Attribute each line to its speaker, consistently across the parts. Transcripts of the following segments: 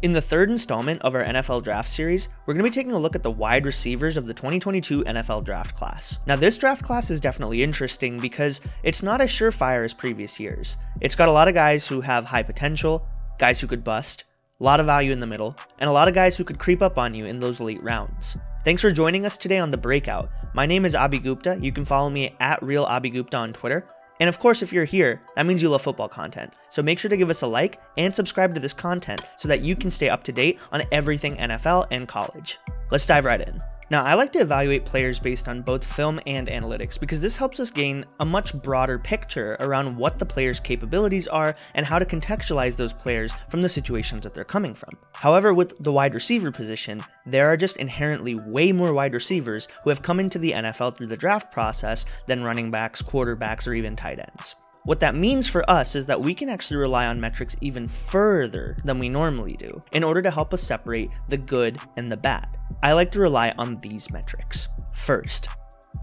Speaker 1: In the third installment of our NFL draft series, we're going to be taking a look at the wide receivers of the 2022 NFL draft class. Now, this draft class is definitely interesting because it's not as surefire as previous years. It's got a lot of guys who have high potential, guys who could bust, a lot of value in the middle, and a lot of guys who could creep up on you in those late rounds. Thanks for joining us today on The Breakout. My name is Abhi Gupta. You can follow me at Real Abhi Gupta on Twitter. And of course, if you're here, that means you love football content. So make sure to give us a like and subscribe to this content so that you can stay up to date on everything NFL and college. Let's dive right in. Now, I like to evaluate players based on both film and analytics because this helps us gain a much broader picture around what the player's capabilities are and how to contextualize those players from the situations that they're coming from. However, with the wide receiver position, there are just inherently way more wide receivers who have come into the NFL through the draft process than running backs, quarterbacks, or even tight ends. What that means for us is that we can actually rely on metrics even further than we normally do in order to help us separate the good and the bad. I like to rely on these metrics. First,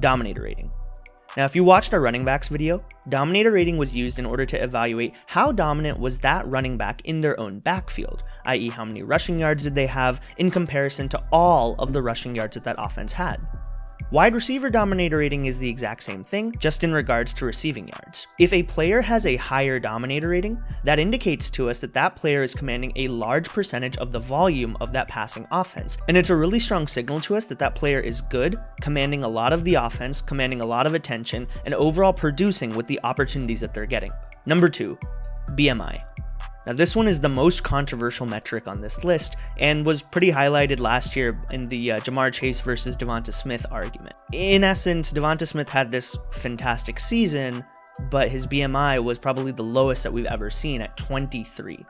Speaker 1: dominator rating. Now, if you watched our running backs video, dominator rating was used in order to evaluate how dominant was that running back in their own backfield, i.e., how many rushing yards did they have in comparison to all of the rushing yards that that offense had. Wide receiver dominator rating is the exact same thing, just in regards to receiving yards. If a player has a higher dominator rating, that indicates to us that that player is commanding a large percentage of the volume of that passing offense. And it's a really strong signal to us that that player is good, commanding a lot of the offense, commanding a lot of attention, and overall producing with the opportunities that they're getting. Number two, BMI. Now, this one is the most controversial metric on this list and was pretty highlighted last year in the uh, Ja'Marr Chase versus Devonta Smith argument. In essence, Devonta Smith had this fantastic season, but his BMI was probably the lowest that we've ever seen at 23.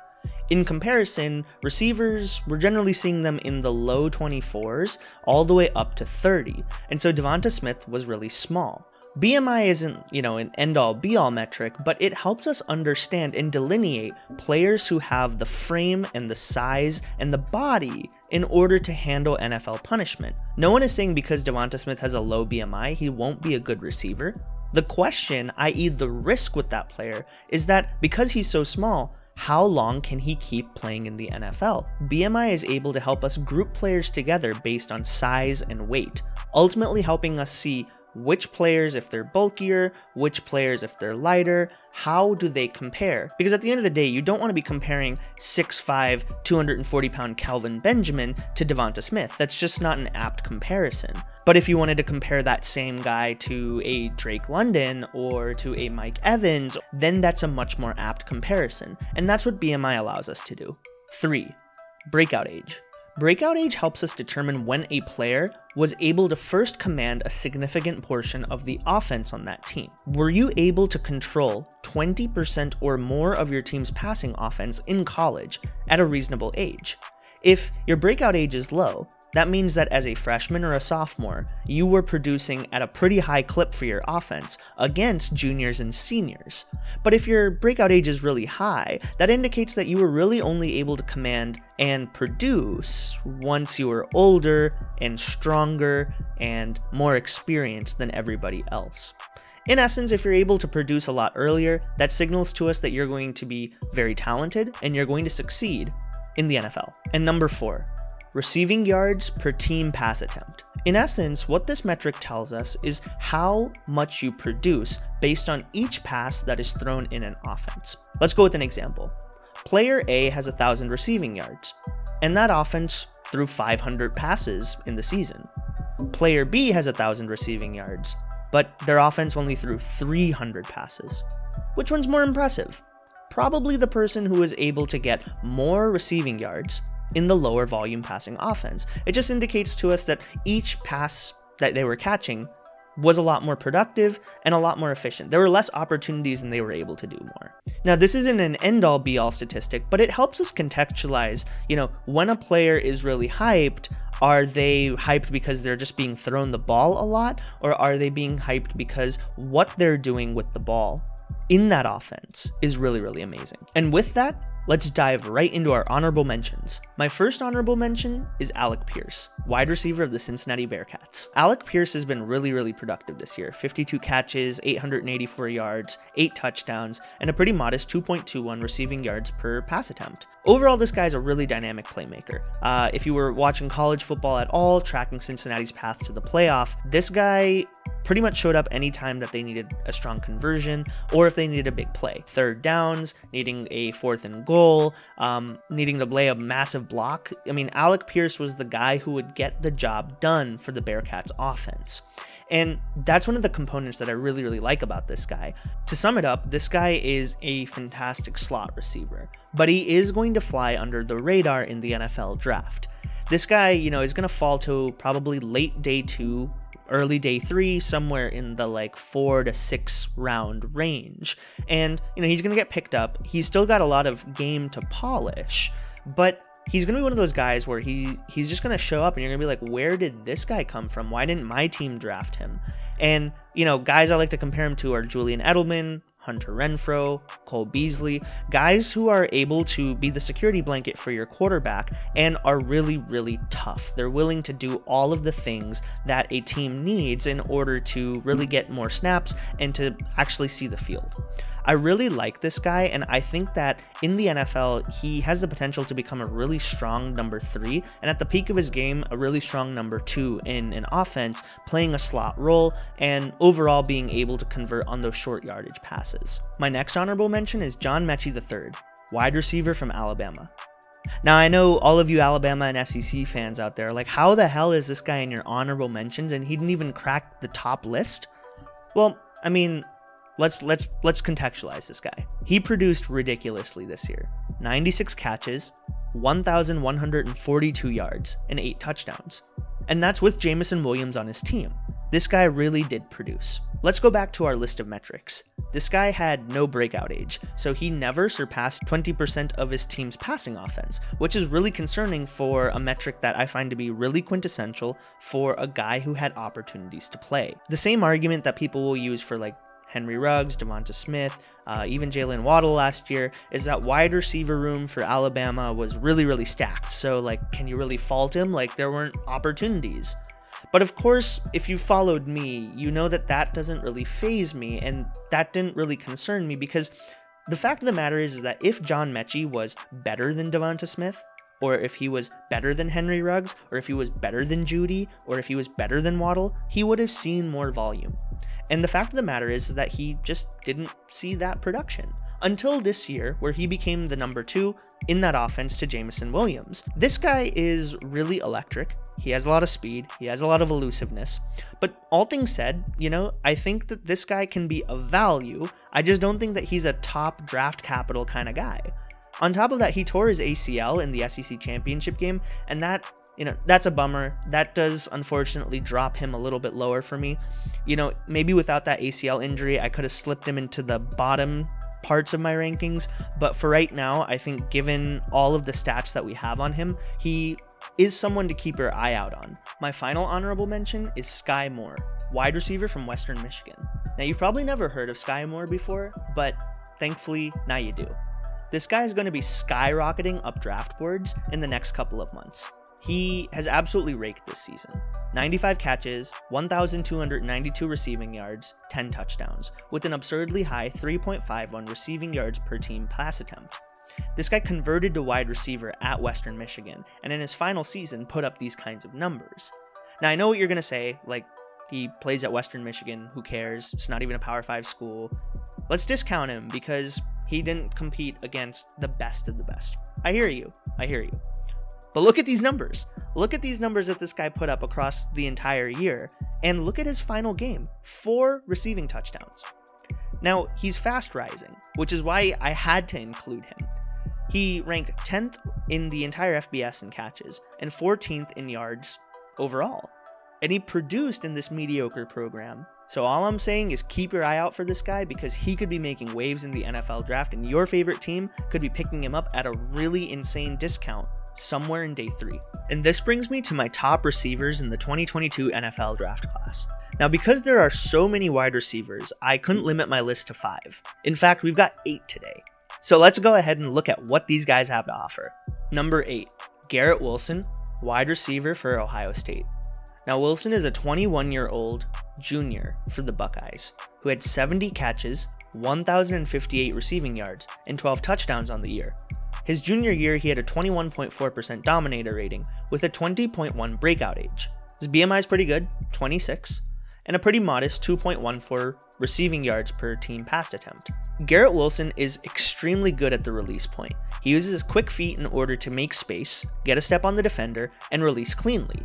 Speaker 1: In comparison, receivers, we're generally seeing them in the low 24s all the way up to 30, and so Devonta Smith was really small. BMI isn't, you know, an end all be all metric, but it helps us understand and delineate players who have the frame and the size and the body in order to handle NFL punishment. No one is saying because Devonta Smith has a low BMI, he won't be a good receiver. The question, i.e., the risk with that player, is that because he's so small, how long can he keep playing in the NFL? BMI is able to help us group players together based on size and weight, ultimately helping us see which players if they're bulkier, which players if they're lighter, how do they compare? Because at the end of the day, you don't want to be comparing 6'5, 240 pound Kelvin Benjamin to Devonta Smith. That's just not an apt comparison. But if you wanted to compare that same guy to a Drake London or to a Mike Evans, then that's a much more apt comparison. And that's what BMI allows us to do. 3. Breakout age. Breakout age helps us determine when a player was able to first command a significant portion of the offense on that team. Were you able to control 20% or more of your team's passing offense in college at a reasonable age? If your breakout age is low, that means that as a freshman or a sophomore, you were producing at a pretty high clip for your offense against juniors and seniors. But if your breakout age is really high, that indicates that you were really only able to command and produce once you were older and stronger and more experienced than everybody else. In essence, if you're able to produce a lot earlier, that signals to us that you're going to be very talented and you're going to succeed in the NFL. And number four, receiving yards per team pass attempt. In essence, what this metric tells us is how much you produce based on each pass that is thrown in an offense. Let's go with an example. Player A has 1,000 receiving yards, and that offense threw 500 passes in the season. Player B has 1,000 receiving yards, but their offense only threw 300 passes. Which one's more impressive? Probably the person who is able to get more receiving yards in the lower volume passing offense. It just indicates to us that each pass that they were catching was a lot more productive and a lot more efficient. There were less opportunities and they were able to do more. Now, this isn't an end all be all statistic, but it helps us contextualize, you know, when a player is really hyped, are they hyped because they're just being thrown the ball a lot, or are they being hyped because what they're doing with the ball in that offense is really, really amazing. And with that, let's dive right into our honorable mentions. My first honorable mention is Alec Pierce, wide receiver of the Cincinnati Bearcats. Alec Pierce has been really, really productive this year 52 catches, 884 yards, 8 touchdowns, and a pretty modest 2.21 receiving yards per pass attempt. Overall, this guy's a really dynamic playmaker. Uh, if you were watching college football at all, tracking Cincinnati's path to the playoff, this guy pretty much showed up anytime that they needed a strong conversion or if they needed a big play. Third downs, needing a fourth and goal, um, needing to lay a massive block. I mean, Alec Pierce was the guy who would get the job done for the Bearcats offense. And that's one of the components that I really, really like about this guy. To sum it up, this guy is a fantastic slot receiver, but he is going to fly under the radar in the NFL draft. This guy, you know, is going to fall to probably late day two, early day three, somewhere in the like four to six round range. And, you know, he's going to get picked up. He's still got a lot of game to polish, but he's gonna be one of those guys where he he's just gonna show up and you're gonna be like, where did this guy come from? Why didn't my team draft him? And you know, guys I like to compare him to are Julian Edelman, Hunter Renfrow, Cole Beasley, guys who are able to be the security blanket for your quarterback and are really, really tough. They're willing to do all of the things that a team needs in order to really get more snaps and to actually see the field. I really like this guy, and I think that in the NFL, he has the potential to become a really strong number three, and at the peak of his game, a really strong number two in an offense, playing a slot role, and overall being able to convert on those short yardage passes. My next honorable mention is John Metchie III, wide receiver from Alabama. Now, I know all of you Alabama and SEC fans out there, like, how the hell is this guy in your honorable mentions and he didn't even crack the top list? Well, I mean, let's let's let's contextualize this guy. He produced ridiculously this year. 96 catches, 1142 yards and 8 touchdowns. And that's with Jameson Williams on his team. This guy really did produce. Let's go back to our list of metrics. This guy had no breakout age, so he never surpassed 20% of his team's passing offense, which is really concerning for a metric that I find to be really quintessential for a guy who had opportunities to play. The same argument that people will use for like Henry Ruggs, Devonta Smith, uh, even Jaylen Waddle last year, is that wide receiver room for Alabama was really, really stacked. So, like, can you really fault him? Like, there weren't opportunities. But of course, if you followed me, you know that that doesn't really faze me, and that didn't really concern me because the fact of the matter is, is that if John Metchie was better than Devonta Smith, or if he was better than Henry Ruggs, or if he was better than Jeudy, or if he was better than Waddle, he would have seen more volume. And the fact of the matter is, that he just didn't see that production until this year, where he became the number two in that offense to Jameson Williams. This guy is really electric. He has a lot of speed, he has a lot of elusiveness. But all things said, you know, I think that this guy can be a value. I just don't think that he's a top draft capital kind of guy. On top of that, he tore his ACL in the SEC championship game, and that you know, that's a bummer. That does unfortunately drop him a little bit lower for me. You know, maybe without that ACL injury, I could have slipped him into the bottom parts of my rankings, but for right now, I think given all of the stats that we have on him, he is someone to keep your eye out on. My final honorable mention is Skyy Moore, wide receiver from Western Michigan. Now, you've probably never heard of Skyy Moore before, but thankfully, now you do. This guy is going to be skyrocketing up draft boards in the next couple of months. He has absolutely raked this season. 95 catches, 1,292 receiving yards, 10 touchdowns, with an absurdly high 3.51 receiving yards per team pass attempt. This guy converted to wide receiver at Western Michigan, and in his final season put up these kinds of numbers. Now, I know what you're going to say, like, he plays at Western Michigan, who cares? It's not even a Power 5 school. Let's discount him because he didn't compete against the best of the best. I hear you. I hear you. But look at these numbers. Look at these numbers that this guy put up across the entire year. And look at his final game four receiving touchdowns. Now, he's fast rising, which is why I had to include him. He ranked 10th in the entire FBS in catches and 14th in yards overall. And he produced in this mediocre program So all I'm saying is keep your eye out for this guy because he could be making waves in the NFL draft and your favorite team could be picking him up at a really insane discount somewhere in day three. And this brings me to my top receivers in the 2022 NFL draft class. Now, because there are so many wide receivers, I couldn't limit my list to five. In fact, we've got eight today. So let's go ahead and look at what these guys have to offer. Number eight, Garrett Wilson, wide receiver for Ohio State. Now, Wilson is a 21 year old junior for the Buckeyes who had 70 catches, 1,058 receiving yards, and 12 touchdowns on the year. His junior year, he had a 21.4% dominator rating with a 20.1 breakout age. His BMI is pretty good, 26, and a pretty modest 2.14 receiving yards per team pass attempt. Garrett Wilson is extremely good at the release point. He uses his quick feet in order to make space, get a step on the defender, and release cleanly.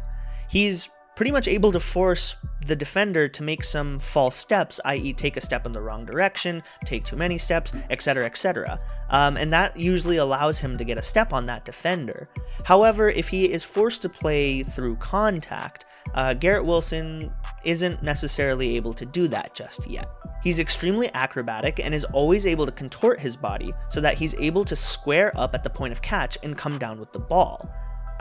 Speaker 1: He's pretty much able to force the defender to make some false steps, i.e., take a step in the wrong direction, take too many steps, etc., etc. Um, and that usually allows him to get a step on that defender. However, if he is forced to play through contact, uh, Garrett Wilson isn't necessarily able to do that just yet. He's extremely acrobatic and is always able to contort his body so that he's able to square up at the point of catch and come down with the ball.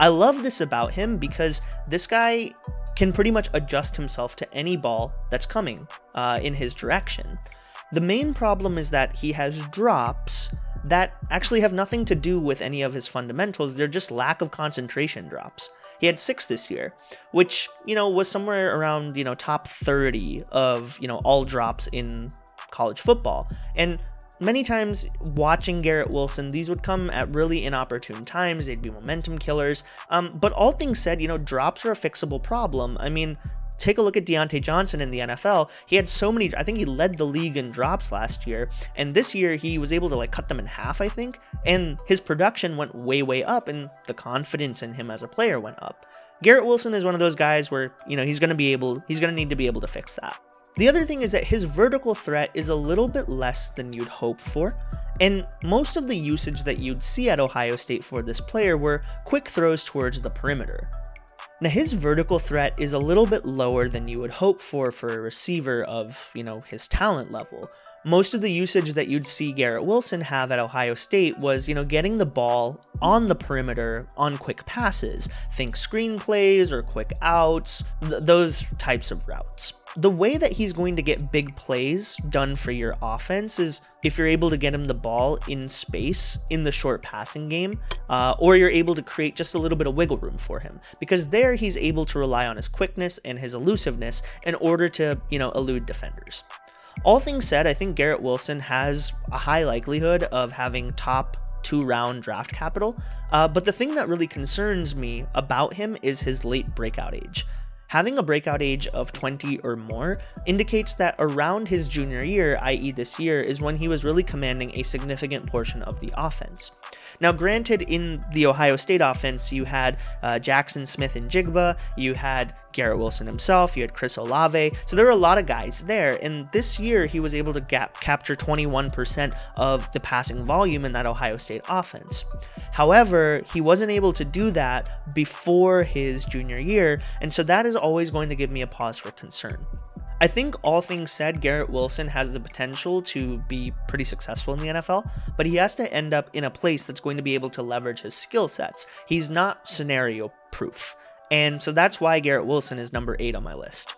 Speaker 1: I love this about him because this guy can pretty much adjust himself to any ball that's coming uh, in his direction. The main problem is that he has drops that actually have nothing to do with any of his fundamentals. They're just lack of concentration drops. He had six this year, which, you know, was somewhere around, you know, top 30 of, you know, all drops in college football. And many times watching Garrett Wilson, these would come at really inopportune times. They'd be momentum killers. Um, but all things said, you know, drops are a fixable problem. I mean, take a look at Diontae Johnson in the NFL. He had so many, I think he led the league in drops last year. And this year he was able to like cut them in half, I think. And his production went way, way up, and the confidence in him as a player went up. Garrett Wilson is one of those guys where, you know, he's going to be able, he's going to need to be able to fix that. The other thing is that his vertical threat is a little bit less than you'd hope for, and most of the usage that you'd see at Ohio State for this player were quick throws towards the perimeter. Now his vertical threat is a little bit lower than you would hope for for a receiver of, you know, his talent level, most of the usage that you'd see Garrett Wilson have at Ohio State was, you know, getting the ball on the perimeter on quick passes. Think screen plays or quick outs, th- those types of routes. The way that he's going to get big plays done for your offense is if you're able to get him the ball in space in the short passing game, uh, or you're able to create just a little bit of wiggle room for him. Because there he's able to rely on his quickness and his elusiveness in order to, you know, elude defenders. All things said, I think Garrett Wilson has a high likelihood of having top two round draft capital. Uh, but the thing that really concerns me about him is his late breakout age. Having a breakout age of 20 or more indicates that around his junior year, i.e., this year, is when he was really commanding a significant portion of the offense. Now, granted, in the Ohio State offense, you had uh, Jaxon Smith-Njigba, you had Garrett Wilson himself, you had Chris Olave, so there were a lot of guys there. And this year, he was able to gap- capture 21% of the passing volume in that Ohio State offense. However, he wasn't able to do that before his junior year, and so that is always going to give me a pause for concern. I think all things said, Garrett Wilson has the potential to be pretty successful in the NFL, but he has to end up in a place that's going to be able to leverage his skill sets. He's not scenario proof. And so that's why Garrett Wilson is number eight on my list.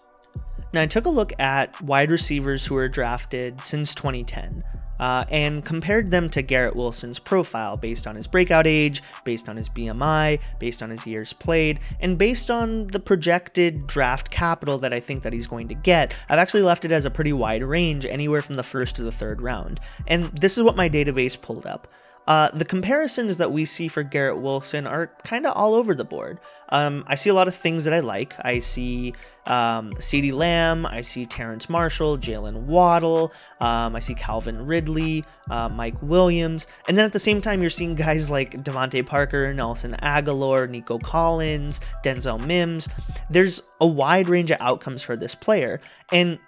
Speaker 1: Now, I took a look at wide receivers who were drafted since 2010 uh, and compared them to Garrett Wilson's profile based on his breakout age, based on his BMI, based on his years played, and based on the projected draft capital that I think that he's going to get. I've actually left it as a pretty wide range, anywhere from the first to the third round. And this is what my database pulled up. Uh, the comparisons that we see for Garrett Wilson are kind of all over the board. Um, I see a lot of things that I like. I see um, CeeDee Lamb, I see Terrace Marshall, Jaylen Waddle, um, I see Calvin Ridley, uh, Mike Williams, and then at the same time, you're seeing guys like DeVante Parker, Nelson Agholor, Nico Collins, Denzel Mims. There's a wide range of outcomes for this player, and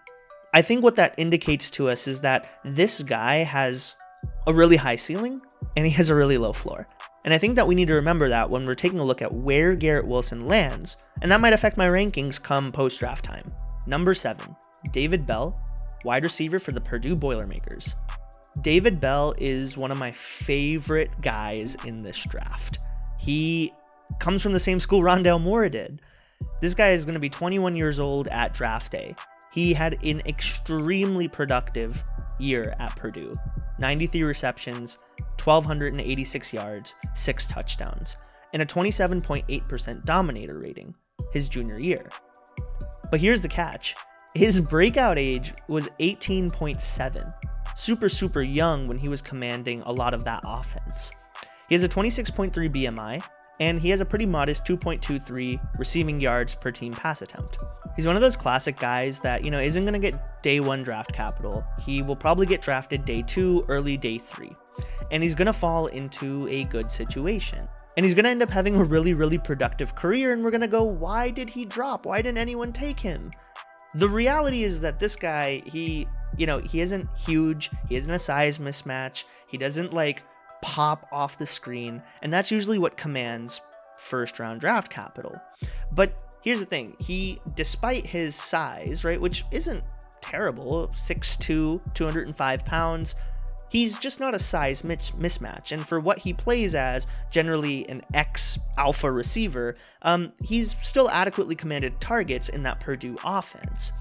Speaker 1: I think what that indicates to us is that this guy has a really high ceiling and he has a really low floor. And I think that we need to remember that when we're taking a look at where Garrett Wilson lands, and that might affect my rankings come post draft time. Number 7, David Bell, wide receiver for the Purdue Boilermakers. David Bell is one of my favorite guys in this draft. He comes from the same school Rondale Moore did. This guy is going to be 21 years old at draft day. He had an extremely productive year at Purdue 93 receptions, 1,286 yards, 6 touchdowns, and a 27.8% dominator rating his junior year. But here's the catch his breakout age was 18.7, super, super young when he was commanding a lot of that offense. He has a 26.3 BMI, and he has a pretty modest 2.23 receiving yards per team pass attempt. He's one of those classic guys that, you know, isn't going to get day one draft capital. He will probably get drafted day two, early day three. And he's going to fall into a good situation. And he's going to end up having a really, really productive career. And we're going to go, why did he drop? Why didn't anyone take him? The reality is that this guy, he, you know, he isn't huge. He isn't a size mismatch. He doesn't like pop off the screen, and that's usually what commands first round draft capital. But here's the thing he, despite his size, right, which isn't terrible 6'2, 205 pounds, he's just not a size mismatch. And for what he plays as, generally an ex alpha receiver, um, he's still adequately commanded targets in that Purdue offense.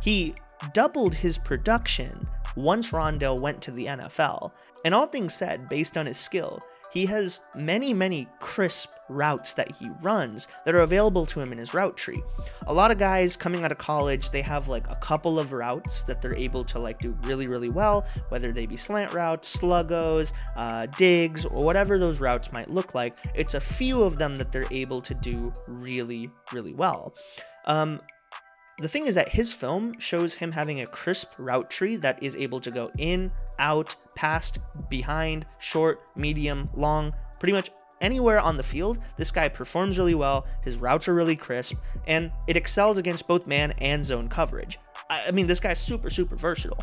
Speaker 1: He doubled his production once Rondale went to the NFL. And all things said, based on his skill, he has many, many crisp routes that he runs that are available to him in his route tree. A lot of guys coming out of college, they have like a couple of routes that they're able to like do really, really well, whether they be slant routes, sluggos, uh, digs, or whatever those routes might look like. It's a few of them that they're able to do really, really well. Um, the thing is that his film shows him having a crisp route tree that is able to go in, out, past, behind, short, medium, long, pretty much anywhere on the field. This guy performs really well, his routes are really crisp, and it excels against both man and zone coverage. I, mean, this guy's super, super versatile.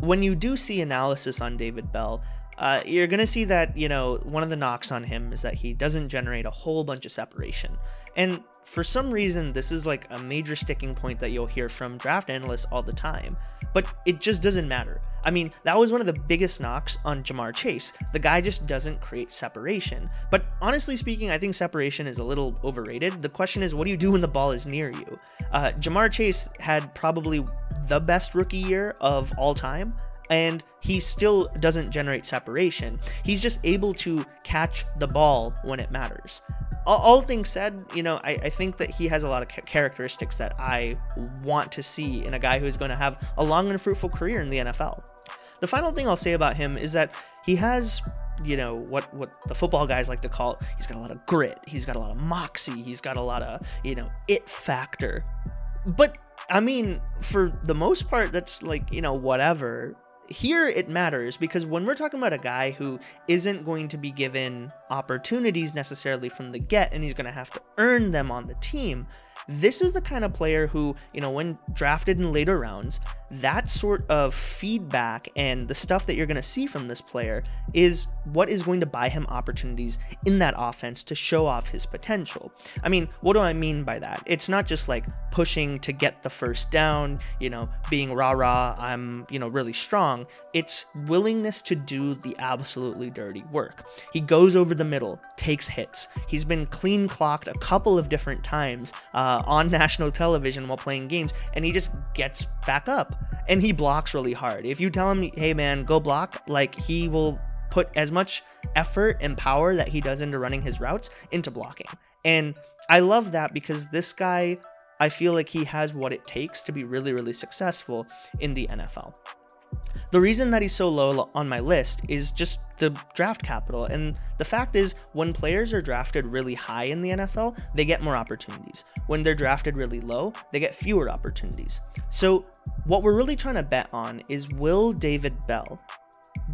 Speaker 1: When you do see analysis on David Bell, uh, you're going to see that, you know, one of the knocks on him is that he doesn't generate a whole bunch of separation. And for some reason, this is like a major sticking point that you'll hear from draft analysts all the time, but it just doesn't matter. I mean, that was one of the biggest knocks on Ja'Marr Chase. The guy just doesn't create separation. But honestly speaking, I think separation is a little overrated. The question is, what do you do when the ball is near you? Uh, Ja'Marr Chase had probably the best rookie year of all time and he still doesn't generate separation. He's just able to catch the ball when it matters. All, all things said, you know, I, I, think that he has a lot of characteristics that I want to see in a guy who's going to have a long and fruitful career in the NFL. The final thing I'll say about him is that he has you know what what the football guys like to call it. he's got a lot of grit he's got a lot of moxie he's got a lot of you know it factor but i mean for the most part that's like you know whatever here it matters because when we're talking about a guy who isn't going to be given opportunities necessarily from the get and he's going to have to earn them on the team, this is the kind of player who, you know, when drafted in later rounds, that sort of feedback and the stuff that you're going to see from this player is what is going to buy him opportunities in that offense to show off his potential. I mean, what do I mean by that? It's not just like pushing to get the first down, you know, being rah rah, I'm, you know, really strong. It's willingness to do the absolutely dirty work. He goes over the middle, takes hits. He's been clean clocked a couple of different times uh, Uh, on national television while playing games, and he just gets back up and he blocks really hard. If you tell him, hey man, go block, like he will put as much effort and power that he does into running his routes into blocking. And I love that because this guy, I feel like he has what it takes to be really, really successful in the NFL. The reason that he's so low on my list is just the draft capital. And the fact is, when players are drafted really high in the NFL, they get more opportunities. When they're drafted really low, they get fewer opportunities. So, what we're really trying to bet on is will David Bell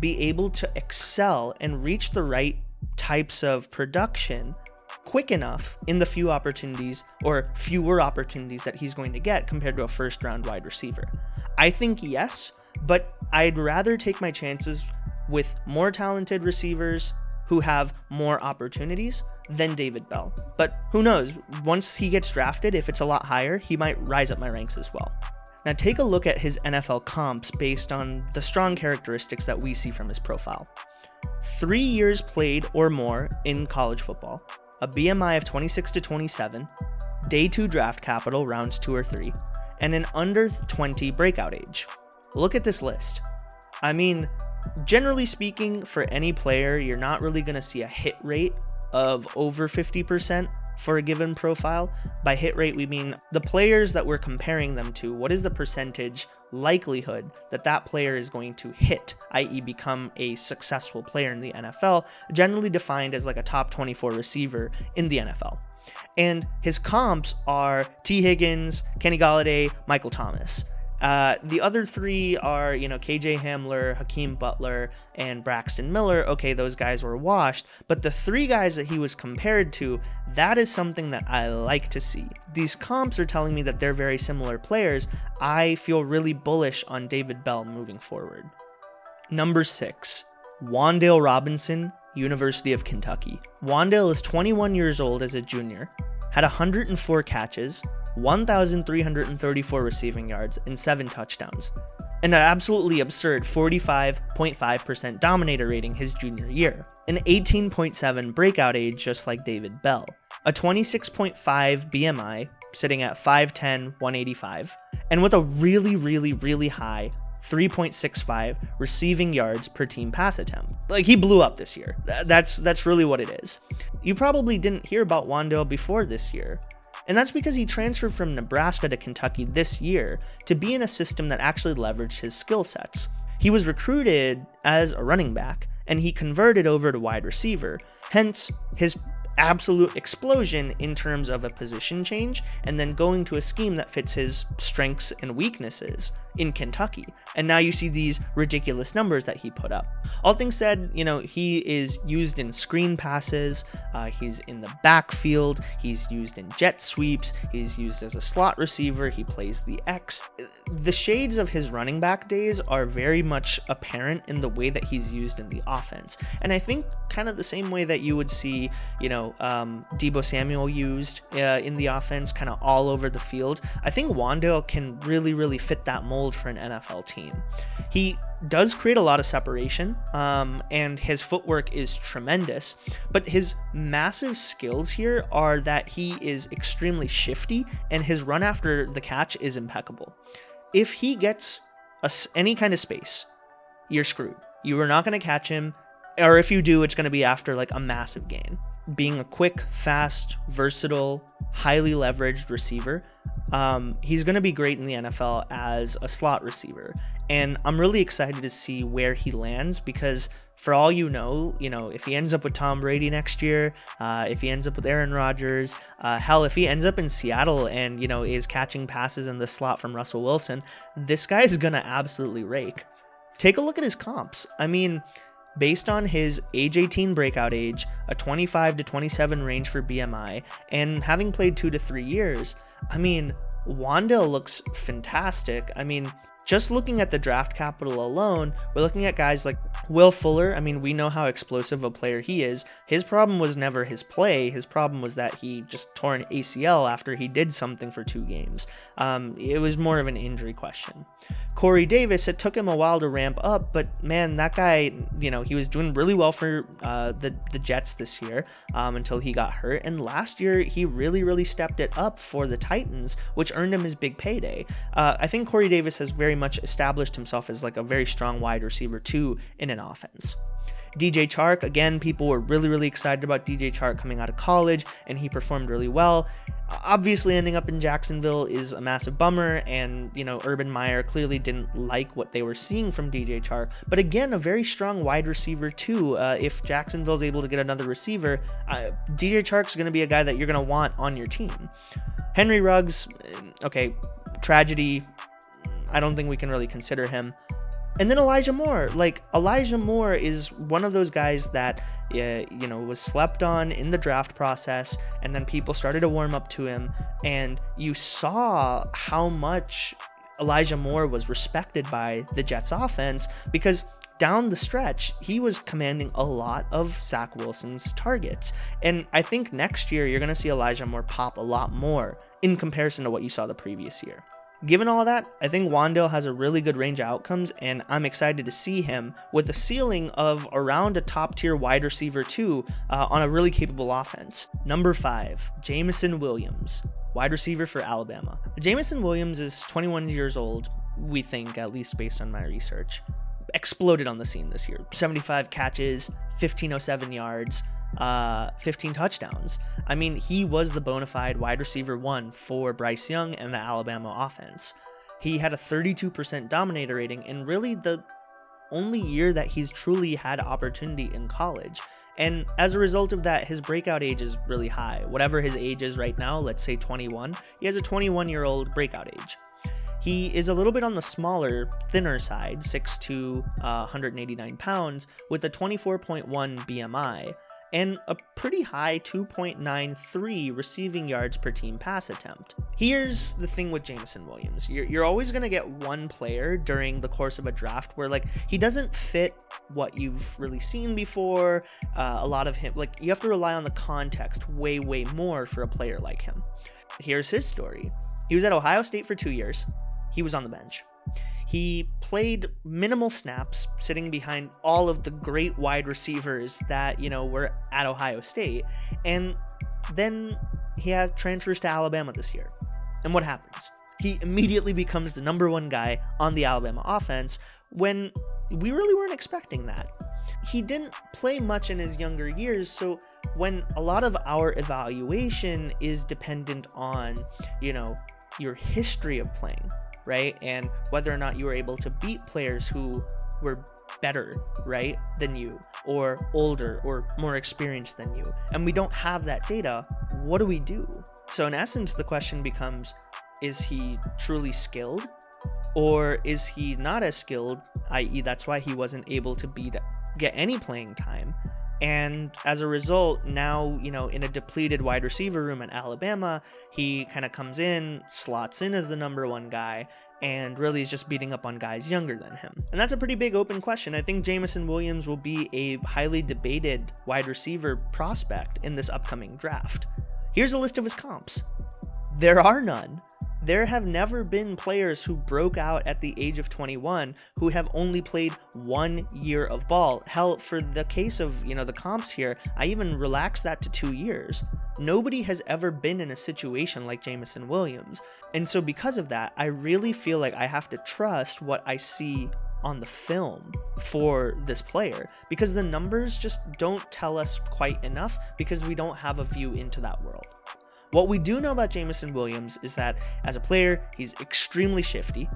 Speaker 1: be able to excel and reach the right types of production quick enough in the few opportunities or fewer opportunities that he's going to get compared to a first round wide receiver? I think yes, but I'd rather take my chances with more talented receivers who have more opportunities than David Bell. But who knows? Once he gets drafted, if it's a lot higher, he might rise up my ranks as well. Now take a look at his NFL comps based on the strong characteristics that we see from his profile. Three years played or more in college football, a BMI of 26 to 27, day 2 draft capital, rounds 2 or 3, and an under 20 breakout age. Look at this list. I mean, generally speaking, for any player, you're not really going to see a hit rate of over 50% for a given profile. By hit rate, we mean the players that we're comparing them to. What is the percentage likelihood that that player is going to hit, i.e., become a successful player in the NFL, generally defined as like a top 24 receiver in the NFL. And his comps are Tee Higgins, Kenny Golladay, Michael Thomas. Uh, the other three are, you know, KJ Hamler, Hakeem Butler, and Braxton Miller. Okay, those guys were washed, but the three guys that he was compared to, that is something that I like to see. These comps are telling me that they're very similar players. I feel really bullish on David Bell moving forward. Number six, Wan'Dale Robinson, University of Kentucky. Wan'Dale is 21 years old as a junior, had 104 catches, 1,334 receiving yards, and 7 touchdowns. And an absolutely absurd 45.5% dominator rating his junior year. An 18.7 breakout age just like David Bell. A 26.5 BMI, sitting at 5'10, 185. And with a really, really, really high 3.65 receiving yards per team pass attempt. Like he blew up this year. That's that's really what it is. You probably didn't hear about Wan'Dale before this year. And that's because he transferred from Nebraska to Kentucky this year to be in a system that actually leveraged his skill sets. He was recruited as a running back and he converted over to wide receiver. Hence, his absolute explosion in terms of a position change and then going to a scheme that fits his strengths and weaknesses in Kentucky. And now you see these ridiculous numbers that he put up. All things said, you know, he is used in screen passes, uh, he's in the backfield, he's used in jet sweeps, he's used as a slot receiver, he plays the X. The shades of his running back days are very much apparent in the way that he's used in the offense. And I think kind of the same way that you would see, you know, um, Deebo Samuel used uh, in the offense, kind of all over the field. I think Wan'Dale can really, really fit that mold mold for an NFL team. He does create a lot of separation, um, and his footwork is tremendous. But his massive skills here are that he is extremely shifty, and his run after the catch is impeccable. If he gets a, any kind of space, you're screwed. You are not going to catch him, or if you do, it's going to be after like a massive gain. Being a quick, fast, versatile, highly leveraged receiver um, he's going to be great in the NFL as a slot receiver. And I'm really excited to see where he lands because, for all you know, you know, if he ends up with Tom Brady next year, uh, if he ends up with Aaron Rodgers, uh, hell, if he ends up in Seattle and, you know, is catching passes in the slot from Russell Wilson, this guy is going to absolutely rake. Take a look at his comps. I mean, based on his age 18 breakout age, a 25 to 27 range for BMI, and having played two to three years, I mean, Wan'Dale looks fantastic. I mean, just looking at the draft capital alone, we're looking at guys like Will Fuller. I mean, we know how explosive a player he is. His problem was never his play. His problem was that he just tore an ACL after he did something for two games. Um, it was more of an injury question. Corey Davis, it took him a while to ramp up, but man, that guy, you know, he was doing really well for uh, the, the Jets this year um, until he got hurt. And last year, he really, really stepped it up for the Titans, which earned him his big payday. Uh, I think Corey Davis has very much established himself as like a very strong wide receiver, too, in an offense. DJ Chark, again, people were really, really excited about DJ Chark coming out of college, and he performed really well. Obviously, ending up in Jacksonville is a massive bummer, and you know, Urban Meyer clearly didn't like what they were seeing from DJ Chark. But again, a very strong wide receiver, too. Uh, if Jacksonville's able to get another receiver, uh, DJ Chark's going to be a guy that you're going to want on your team. Henry Ruggs, okay, tragedy. I don't think we can really consider him. And then Elijah Moore, like Elijah Moore is one of those guys that uh, you know was slept on in the draft process, and then people started to warm up to him, and you saw how much Elijah Moore was respected by the Jets offense because down the stretch, he was commanding a lot of Zach Wilson's targets. And I think next year you're going to see Elijah Moore pop a lot more in comparison to what you saw the previous year. Given all that, I think Wan'Dale has a really good range of outcomes, and I'm excited to see him with a ceiling of around a top tier wide receiver, too, uh, on a really capable offense. Number five, Jameson Williams, wide receiver for Alabama. Jameson Williams is 21 years old, we think, at least based on my research. Exploded on the scene this year 75 catches, 1507 yards uh, 15 touchdowns. I mean, he was the bona fide wide receiver one for Bryce Young and the Alabama offense. He had a 32% dominator rating and really the only year that he's truly had opportunity in college. And as a result of that, his breakout age is really high. Whatever his age is right now, let's say 21, he has a 21 year old breakout age. He is a little bit on the smaller, thinner side, 6'2, uh, 189 pounds, with a 24.1 BMI and a pretty high 2.93 receiving yards per team pass attempt. Here's the thing with Jameson Williams. You're, you're always going to get one player during the course of a draft where like he doesn't fit what you've really seen before. Uh, a lot of him, like you have to rely on the context way, way more for a player like him. Here's his story. He was at Ohio State for two years. He was on the bench. He played minimal snaps, sitting behind all of the great wide receivers that, you know, were at Ohio State. And then he has transfers to Alabama this year. And what happens? He immediately becomes the number one guy on the Alabama offense when we really weren't expecting that. He didn't play much in his younger years, so when a lot of our evaluation is dependent on, you know, your history of playing, right? And whether or not you were able to beat players who were better, right, than you, or older, or more experienced than you. And we don't have that data. What do we do? So, in essence, the question becomes is he truly skilled? Or is he not as skilled, i.e., that's why he wasn't able to beat, get any playing time? And as a result, now, you know, in a depleted wide receiver room at Alabama, he kind of comes in, slots in as the number one guy, and really is just beating up on guys younger than him. And that's a pretty big open question. I think Jameson Williams will be a highly debated wide receiver prospect in this upcoming draft. Here's a list of his comps. There are none there have never been players who broke out at the age of 21 who have only played one year of ball. Hell, for the case of, you know, the comps here, I even relaxed that to two years. Nobody has ever been in a situation like Jameson Williams. And so because of that, I really feel like I have to trust what I see on the film for this player because the numbers just don't tell us quite enough because we don't have a view into that world. What we do know about Jameson Williams is that as a player, he's extremely shifty.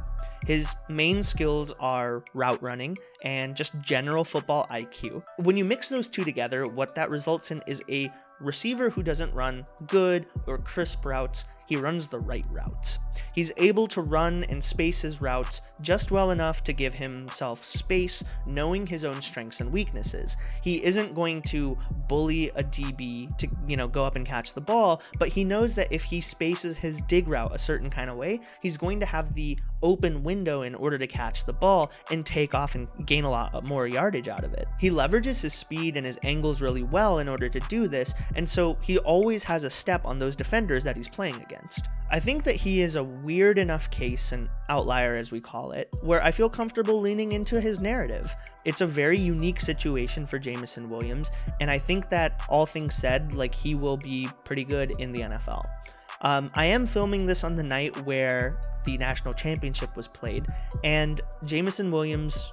Speaker 1: His main skills are route running and just general football IQ. When you mix those two together, what that results in is a receiver who doesn't run good or crisp routes, he runs the right routes. He's able to run and space his routes just well enough to give himself space, knowing his own strengths and weaknesses. He isn't going to bully a DB to, you know, go up and catch the ball, but he knows that if he spaces his dig route a certain kind of way, he's going to have the open window in order to catch the ball and take off and gain a lot more yardage out of it. He leverages his speed and his angles really well in order to do this, and so he always has a step on those defenders that he's playing against. I think that he is a weird enough case, an outlier as we call it, where I feel comfortable leaning into his narrative. It's a very unique situation for Jameson Williams, and I think that all things said, like he will be pretty good in the NFL. Um, I am filming this on the night where the national championship was played, and Jameson Williams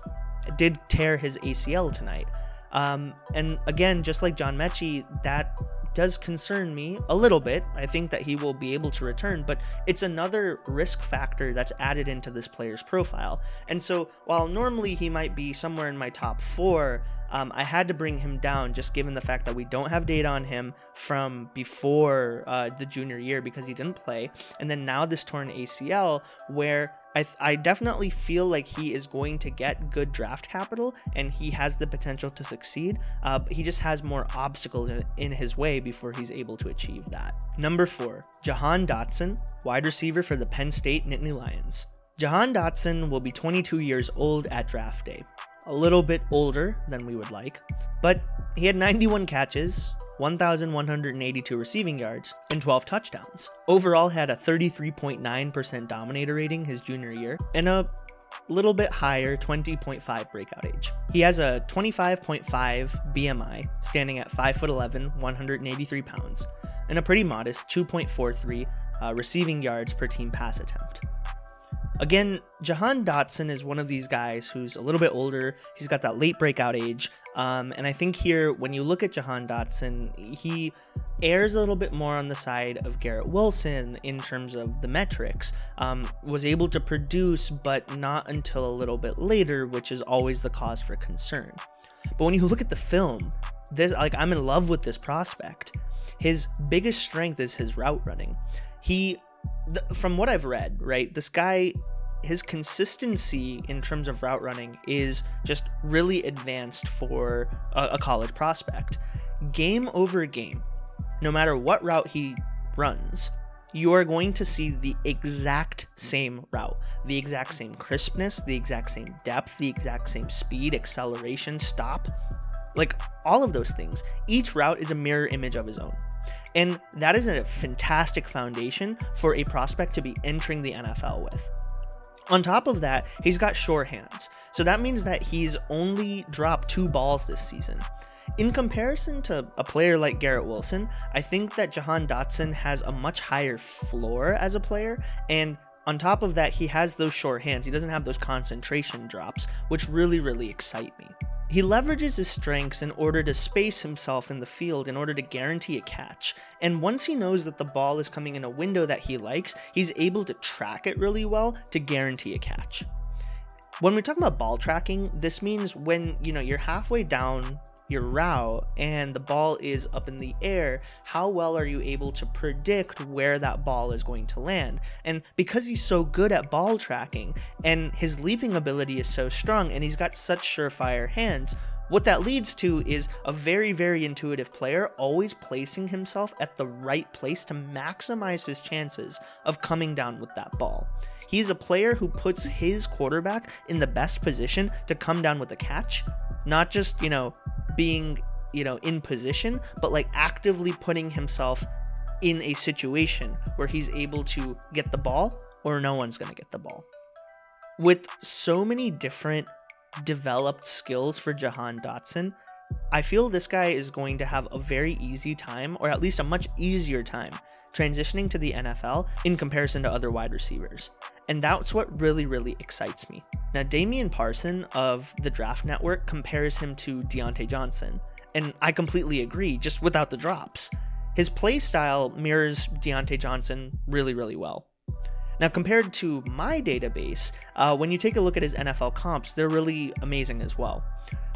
Speaker 1: did tear his ACL tonight. Um, and again, just like John Metchie, that does concern me a little bit. I think that he will be able to return, but it's another risk factor that's added into this player's profile. And so, while normally he might be somewhere in my top four, um, I had to bring him down just given the fact that we don't have data on him from before uh, the junior year because he didn't play. And then now this torn ACL, where I, I definitely feel like he is going to get good draft capital and he has the potential to succeed. Uh, he just has more obstacles in, in his way before he's able to achieve that. Number four, Jahan Dotson, wide receiver for the Penn State Nittany Lions. Jahan Dotson will be 22 years old at draft day, a little bit older than we would like, but he had 91 catches, 1,182 receiving yards, and 12 touchdowns. Overall, had a 33.9% dominator rating his junior year, and a little bit higher 20.5 breakout age. He has a 25.5 BMI, standing at 5'11, 183 pounds, and a pretty modest 2.43 uh, receiving yards per team pass attempt. Again, Jahan Dotson is one of these guys who's a little bit older. He's got that late breakout age. Um, and I think here, when you look at Jahan Dotson, he airs a little bit more on the side of Garrett Wilson in terms of the metrics. Um, was able to produce, but not until a little bit later, which is always the cause for concern. But when you look at the film, this like I'm in love with this prospect. His biggest strength is his route running. He from what I've read, right, this guy, his consistency in terms of route running is just really advanced for a, a college prospect. Game over game, no matter what route he runs, you are going to see the exact same route, the exact same crispness, the exact same depth, the exact same speed, acceleration, stop. Like all of those things. Each route is a mirror image of his own. And that is a fantastic foundation for a prospect to be entering the NFL with. On top of that, he's got sure hands. So that means that he's only dropped two balls this season. In comparison to a player like Garrett Wilson, I think that Jahan Dotson has a much higher floor as a player, and on top of that, he has those short hands. He doesn't have those concentration drops, which really, really excite me. He leverages his strengths in order to space himself in the field in order to guarantee a catch, and once he knows that the ball is coming in a window that he likes, he's able to track it really well to guarantee a catch. When we talk about ball tracking, this means when, you know, you're halfway down your route and the ball is up in the air, how well are you able to predict where that ball is going to land? And because he's so good at ball tracking and his leaping ability is so strong and he's got such surefire hands, what that leads to is a very, very intuitive player always placing himself at the right place to maximize his chances of coming down with that ball. He's a player who puts his quarterback in the best position to come down with the catch, not just, you know, being, you know, in position, but like actively putting himself in a situation where he's able to get the ball or no one's going to get the ball. With so many different developed skills for Jahan Dotson, I feel this guy is going to have a very easy time, or at least a much easier time, transitioning to the NFL in comparison to other wide receivers. And that's what really, really excites me. Now, Damian Parson of the Draft Network compares him to Diontae Johnson, and I completely agree, just without the drops. His play style mirrors Diontae Johnson really, really well. Now, compared to my database, uh, when you take a look at his NFL comps, they're really amazing as well.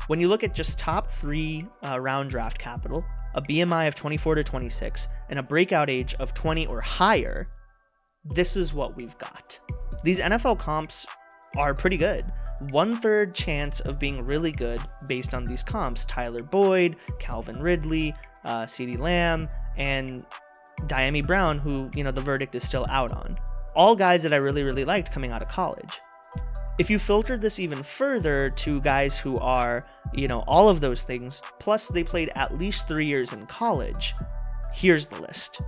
Speaker 1: When you look at just top three uh, round draft capital, a BMI of 24 to 26, and a breakout age of 20 or higher, this is what we've got. These NFL comps are pretty good. One third chance of being really good based on these comps Tyler Boyd, Calvin Ridley, uh, CeeDee Lamb, and Dyami Brown, who, you know, the verdict is still out on. All guys that I really, really liked coming out of college. If you filter this even further to guys who are, you know, all of those things, plus they played at least three years in college, here's the list.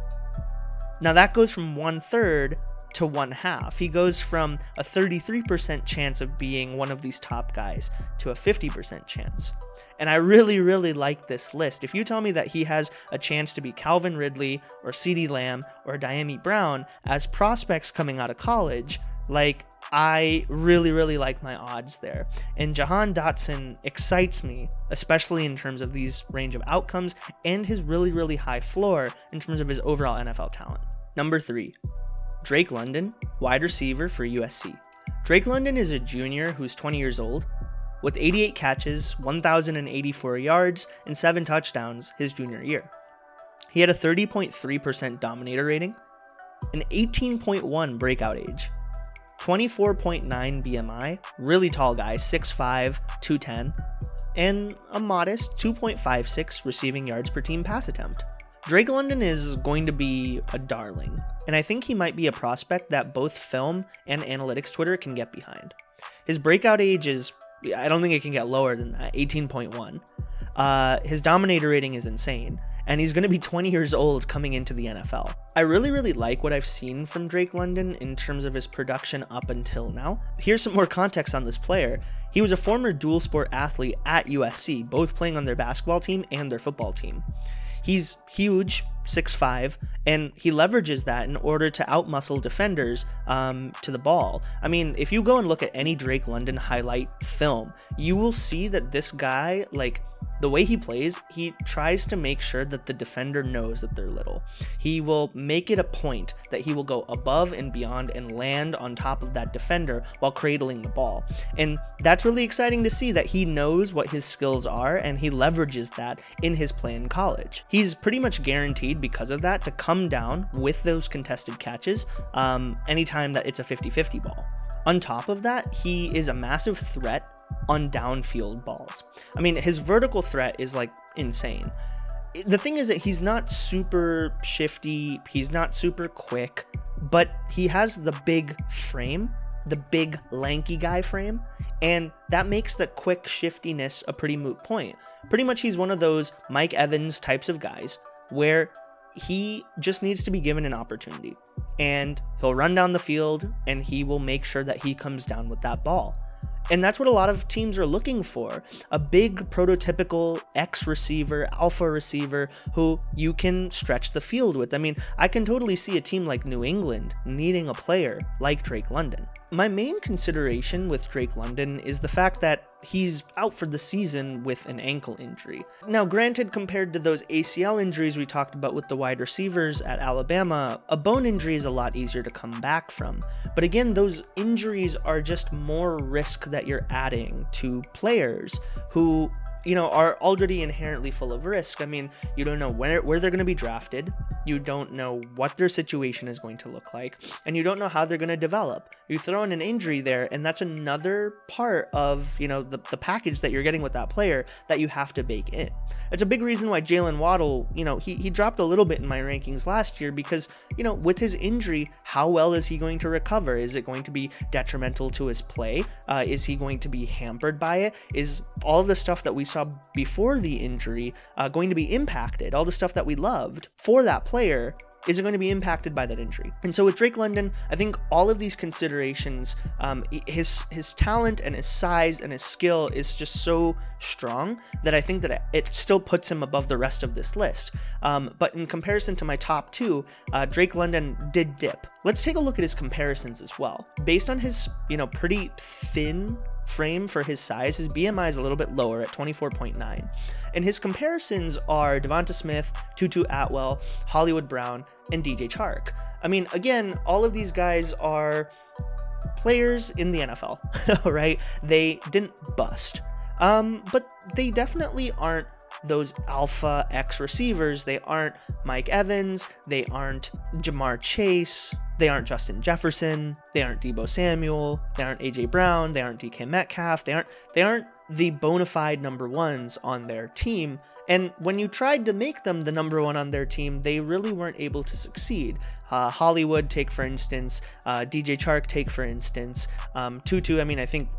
Speaker 1: Now that goes from one third to one half. He goes from a 33% chance of being one of these top guys to a 50% chance. And I really, really like this list. If you tell me that he has a chance to be Calvin Ridley or CeeDee Lamb or Dyami Brown as prospects coming out of college, like I really, really like my odds there. And Jahan Dotson excites me, especially in terms of these range of outcomes and his really, really high floor in terms of his overall NFL talent. Number three, Drake London, wide receiver for USC. Drake London is a junior who's 20 years old, with 88 catches, 1,084 yards, and 7 touchdowns his junior year. He had a 30.3% dominator rating, an 18.1 breakout age, 24.9 BMI, really tall guy, 6'5, 210, and a modest 2.56 receiving yards per team pass attempt. Drake London is going to be a darling, and I think he might be a prospect that both film and analytics Twitter can get behind. His breakout age is, I don't think it can get lower than that, 18.1. Uh, his dominator rating is insane, and he's going to be 20 years old coming into the NFL. I really, really like what I've seen from Drake London in terms of his production up until now. Here's some more context on this player. He was a former dual sport athlete at USC, both playing on their basketball team and their football team. He's huge, 6'5, and he leverages that in order to outmuscle defenders um, to the ball. I mean, if you go and look at any Drake London highlight film, you will see that this guy, like, the way he plays, he tries to make sure that the defender knows that they're little. He will make it a point that he will go above and beyond and land on top of that defender while cradling the ball. And that's really exciting to see that he knows what his skills are and he leverages that in his play in college. He's pretty much guaranteed because of that to come down with those contested catches um, anytime that it's a 50 50 ball. On top of that, he is a massive threat on downfield balls. I mean, his vertical threat is like insane. The thing is that he's not super shifty, he's not super quick, but he has the big frame, the big lanky guy frame, and that makes the quick shiftiness a pretty moot point. Pretty much he's one of those Mike Evans types of guys where he just needs to be given an opportunity and he'll run down the field and he will make sure that he comes down with that ball. And that's what a lot of teams are looking for a big prototypical X receiver, alpha receiver who you can stretch the field with. I mean, I can totally see a team like New England needing a player like Drake London. My main consideration with Drake London is the fact that he's out for the season with an ankle injury. Now, granted, compared to those ACL injuries we talked about with the wide receivers at Alabama, a bone injury is a lot easier to come back from. But again, those injuries are just more risk that you're adding to players who you know, are already inherently full of risk. I mean, you don't know where, where they're going to be drafted, you don't know what their situation is going to look like, and you don't know how they're going to develop. You throw in an injury there, and that's another part of, you know, the, the package that you're getting with that player that you have to bake in. It's a big reason why Jaylen Waddle, you know, he, he dropped a little bit in my rankings last year because, you know, with his injury, how well is he going to recover? Is it going to be detrimental to his play? Uh, is he going to be hampered by it? Is all of the stuff that we saw before the injury uh, going to be impacted? All the stuff that we loved for that player is it going to be impacted by that injury? And so with Drake London, I think all of these considerations, um, his his talent and his size and his skill is just so strong that I think that it still puts him above the rest of this list. Um, but in comparison to my top two, uh, Drake London did dip. Let's take a look at his comparisons as well. Based on his, you know, pretty thin frame for his size, his BMI is a little bit lower at 24.9. And his comparisons are Devonta Smith, Tutu Atwell, Hollywood Brown, and DJ Chark. I mean, again, all of these guys are players in the NFL, right? They didn't bust. Um, but they definitely aren't those alpha X receivers. They aren't Mike Evans. They aren't Ja'Marr Chase. They aren't Justin Jefferson. They aren't Deebo Samuel. They aren't AJ Brown. They aren't DK Metcalf. They aren't. They aren't the bona fide number ones on their team. And when you tried to make them the number one on their team, they really weren't able to succeed. Uh, Hollywood, take for instance, uh, DJ Chark, take for instance, um, Tutu. I mean, I think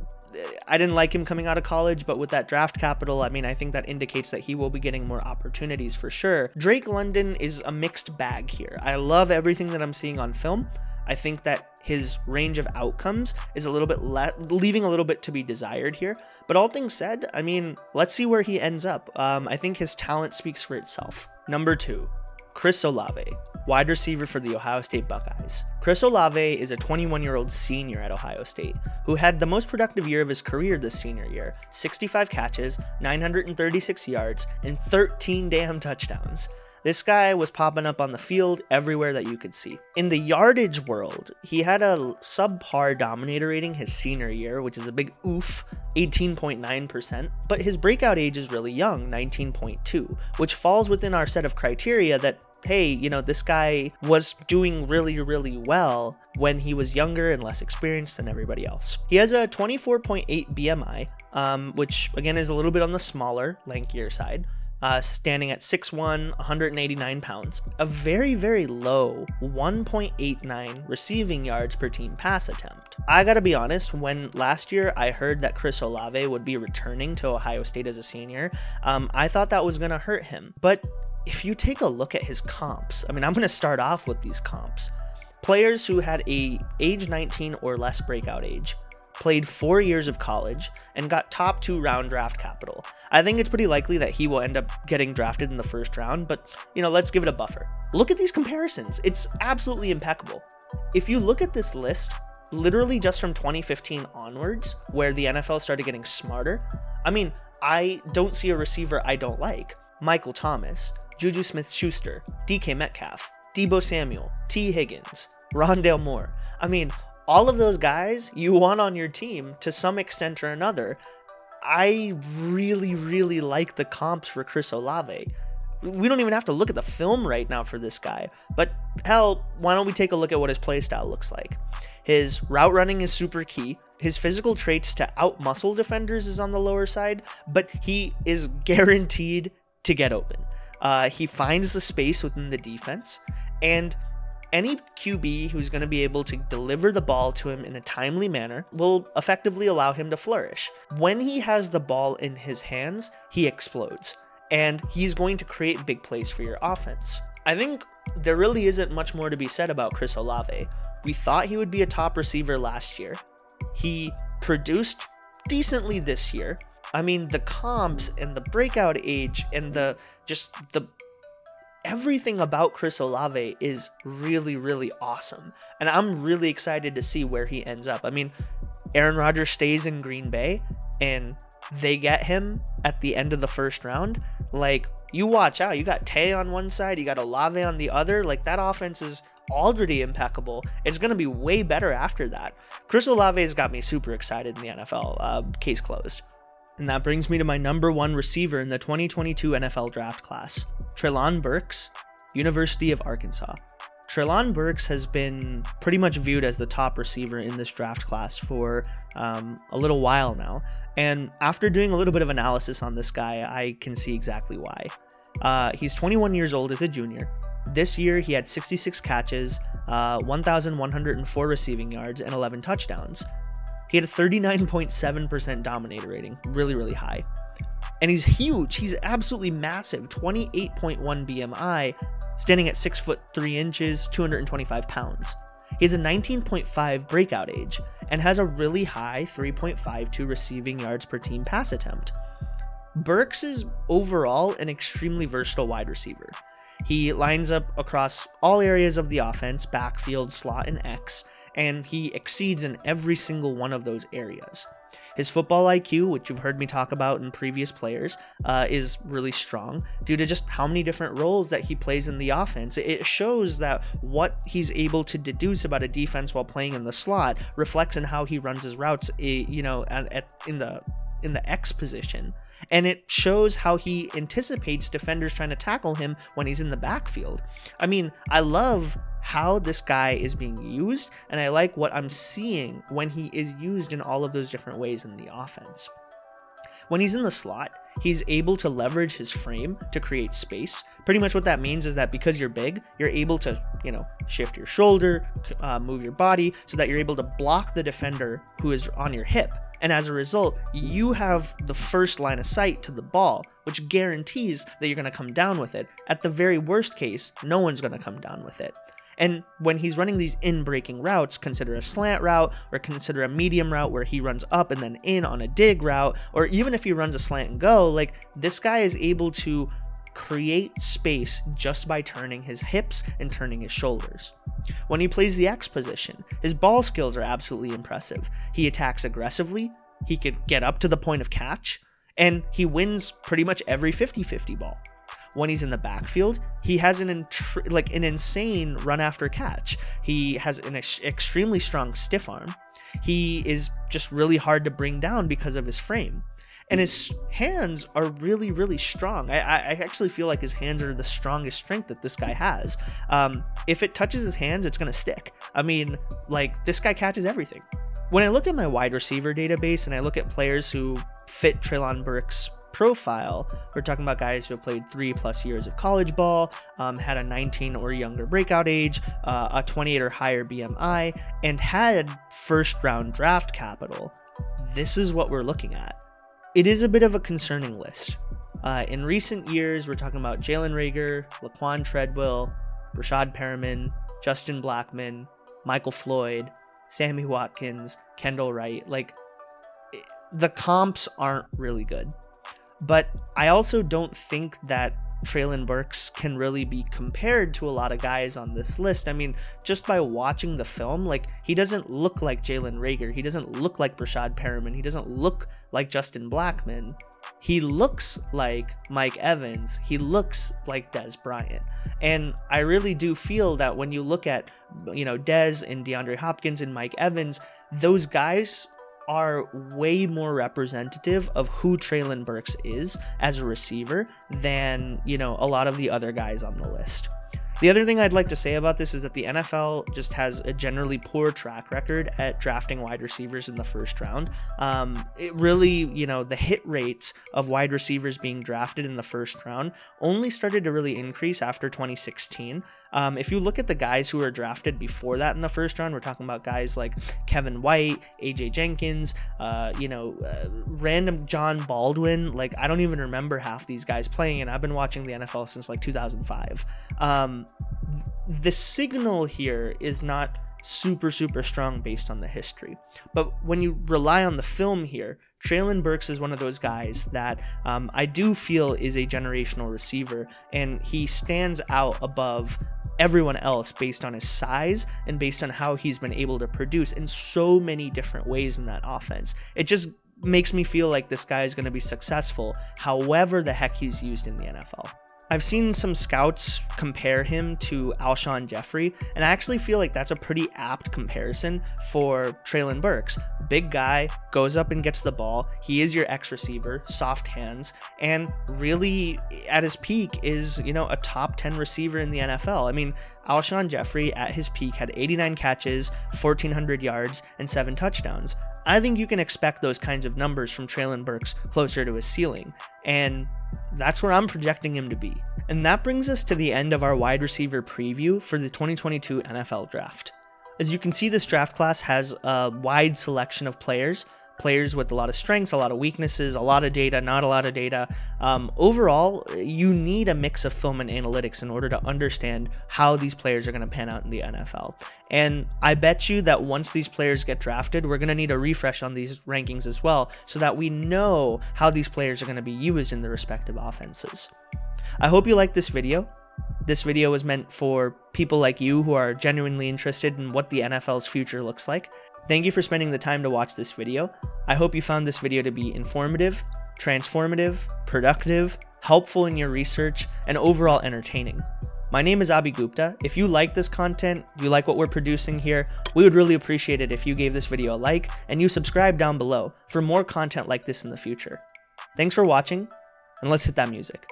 Speaker 1: I didn't like him coming out of college, but with that draft capital, I mean, I think that indicates that he will be getting more opportunities for sure. Drake London is a mixed bag here. I love everything that I'm seeing on film. I think that his range of outcomes is a little bit le- leaving a little bit to be desired here. But all things said, I mean, let's see where he ends up. Um, I think his talent speaks for itself. Number two, Chris Olave, wide receiver for the Ohio State Buckeyes. Chris Olave is a 21 year old senior at Ohio State who had the most productive year of his career this senior year 65 catches, 936 yards, and 13 damn touchdowns. This guy was popping up on the field everywhere that you could see. In the yardage world, he had a subpar dominator rating his senior year, which is a big oof, 18.9%, but his breakout age is really young, 19.2, which falls within our set of criteria that hey, you know, this guy was doing really, really well when he was younger and less experienced than everybody else. He has a 24.8 BMI, um, which again is a little bit on the smaller, lankier side uh, standing at 6'1, 189 pounds. A very, very low 1.89 receiving yards per team pass attempt. I gotta be honest, when last year I heard that Chris Olave would be returning to Ohio State as a senior, um, I thought that was gonna hurt him. But if you take a look at his comps, I mean, I'm gonna start off with these comps. Players who had a age 19 or less breakout age, played four years of college, and got top two round draft capital. I think it's pretty likely that he will end up getting drafted in the first round, but you know, let's give it a buffer. Look at these comparisons. It's absolutely impeccable. If you look at this list, literally just from 2015 onwards, where the NFL started getting smarter, I mean, I don't see a receiver I don't like. Michael Thomas, Juju Smith Schuster, DK Metcalf, Deebo Samuel, Tee Higgins, Rondale Moore. I mean, all of those guys you want on your team to some extent or another. I really, really like the comps for Chris Olave. We don't even have to look at the film right now for this guy, but hell, why don't we take a look at what his playstyle looks like? His route running is super key. His physical traits to outmuscle defenders is on the lower side, but he is guaranteed to get open. Uh, he finds the space within the defense, and any QB who's going to be able to deliver the ball to him in a timely manner will effectively allow him to flourish. When he has the ball in his hands, he explodes, and he's going to create big plays for your offense. I think there really isn't much more to be said about Chris Olave. We thought he would be a top receiver last year. He produced decently this year. I mean, the comps and the breakout age and the just the everything about Chris Olave is really, really awesome. And I'm really excited to see where he ends up. I mean, Aaron Rodgers stays in Green Bay and they get him at the end of the first round. Like, you watch out. You got Tay on one side, you got Olave on the other. Like, that offense is already impeccable. It's going to be way better after that. Chris Olave has got me super excited in the NFL. Uh, case closed. And that brings me to my number one receiver in the 2022 NFL draft class, Treylon Burks, University of Arkansas. Treylon Burks has been pretty much viewed as the top receiver in this draft class for um, a little while now. And after doing a little bit of analysis on this guy, I can see exactly why. Uh, he's 21 years old as a junior. This year, he had 66 catches, uh, 1,104 receiving yards, and 11 touchdowns. He had a 39.7% dominator rating, really, really high. And he's huge. He's absolutely massive 28.1 BMI, standing at 6 foot 3 inches, 225 pounds. He has a 19.5 breakout age and has a really high 3.52 receiving yards per team pass attempt. Burks is overall an extremely versatile wide receiver. He lines up across all areas of the offense, backfield, slot, and X, and he exceeds in every single one of those areas. His football IQ, which you've heard me talk about in previous players, uh, is really strong due to just how many different roles that he plays in the offense. It shows that what he's able to deduce about a defense while playing in the slot reflects in how he runs his routes. Eh, you know, at, at in the in the X position and it shows how he anticipates defenders trying to tackle him when he's in the backfield. I mean, I love how this guy is being used, and I like what I'm seeing when he is used in all of those different ways in the offense. When he's in the slot, he's able to leverage his frame to create space. Pretty much what that means is that because you're big, you're able to, you know, shift your shoulder, uh, move your body so that you're able to block the defender who is on your hip and as a result, you have the first line of sight to the ball, which guarantees that you're going to come down with it. At the very worst case, no one's going to come down with it. And when he's running these in breaking routes, consider a slant route or consider a medium route where he runs up and then in on a dig route, or even if he runs a slant and go, like this guy is able to create space just by turning his hips and turning his shoulders. When he plays the X position, his ball skills are absolutely impressive. He attacks aggressively, he could get up to the point of catch, and he wins pretty much every 50-50 ball. When he's in the backfield, he has an like an insane run after catch. He has an ex- extremely strong stiff arm. He is just really hard to bring down because of his frame. And his hands are really really strong. I, I actually feel like his hands are the strongest strength that this guy has. Um, if it touches his hands it's gonna stick. I mean like this guy catches everything. When i look at my wide receiver database and i look at players who fit Treylon Burks profile, we're talking about guys who have played three plus years of college ball, um, had a 19 or younger breakout age, uh, a 28 or higher BMI, and had first round draft capital. This is what we're looking at. It is a bit of a concerning list. Uh, in recent years, we're talking about Jalen Reagor, Laquon Treadwell, Breshad Perriman, Justin Blackmon, Michael Floyd, Sammy Watkins, Kendall Wright. Like, the comps aren't really good. But I also don't think that Treylon Burks can really be compared to a lot of guys on this list. I mean, just by watching the film, like he doesn't look like Jalen Reagor. he doesn't look like Breshad Perriman, he doesn't look like Justin Blackmon. He looks like Mike Evans. He looks like Dez Bryant. And I really do feel that when you look at, you know, Dez and DeAndre Hopkins and Mike Evans, those guys are way more representative of who Treylon Burks is as a receiver than, you know, a lot of the other guys on the list. The other thing I'd like to say about this is that the NFL just has a generally poor track record at drafting wide receivers in the first round. Um, it really, you know, the hit rates of wide receivers being drafted in the first round only started to really increase after 2016. Um, if you look at the guys who were drafted before that in the first round, we're talking about guys like Kevin White, AJ Jenkins, uh, you know, uh, random Jon Baldwin. Like, I don't even remember half these guys playing, and I've been watching the NFL since like 2005. Um, the signal here is not super, super strong based on the history. But when you rely on the film here, Treylon Burks is one of those guys that um, I do feel is a generational receiver, and he stands out above everyone else based on his size and based on how he's been able to produce in so many different ways in that offense. It just makes me feel like this guy is going to be successful however the heck he's used in the NFL. I've seen some scouts compare him to Alshon Jeffery, and I actually feel like that's a pretty apt comparison for Treylon Burks. Big guy, goes up and gets the ball. He is your X receiver, soft hands, and really at his peak is, you know, a top 10 receiver in the NFL. I mean, Alshon Jeffery at his peak had 89 catches, 1,400 yards, and 7 touchdowns. I think you can expect those kinds of numbers from Treylon Burks closer to his ceiling. And that's where I'm projecting him to be. And that brings us to the end of our wide receiver preview for the 2022 NFL Draft. As you can see, this draft class has a wide selection of players, players with a lot of strengths, a lot of weaknesses, a lot of data, not a lot of data. Um, overall, you need a mix of film and analytics in order to understand how these players are going to pan out in the NFL. And I bet you that once these players get drafted, we're going to need a refresh on these rankings as well so that we know how these players are going to be used in the respective offenses. I hope you liked this video. This video was meant for people like you who are genuinely interested in what the NFL's future looks like. Thank you for spending the time to watch this video. I hope you found this video to be informative, transformative, productive, helpful in your research, and overall entertaining. My name is Abhi Gupta. If you like this content, you like what we're producing here, we would really appreciate it if you gave this video a like and you subscribe down below for more content like this in the future. Thanks for watching, and let's hit that music.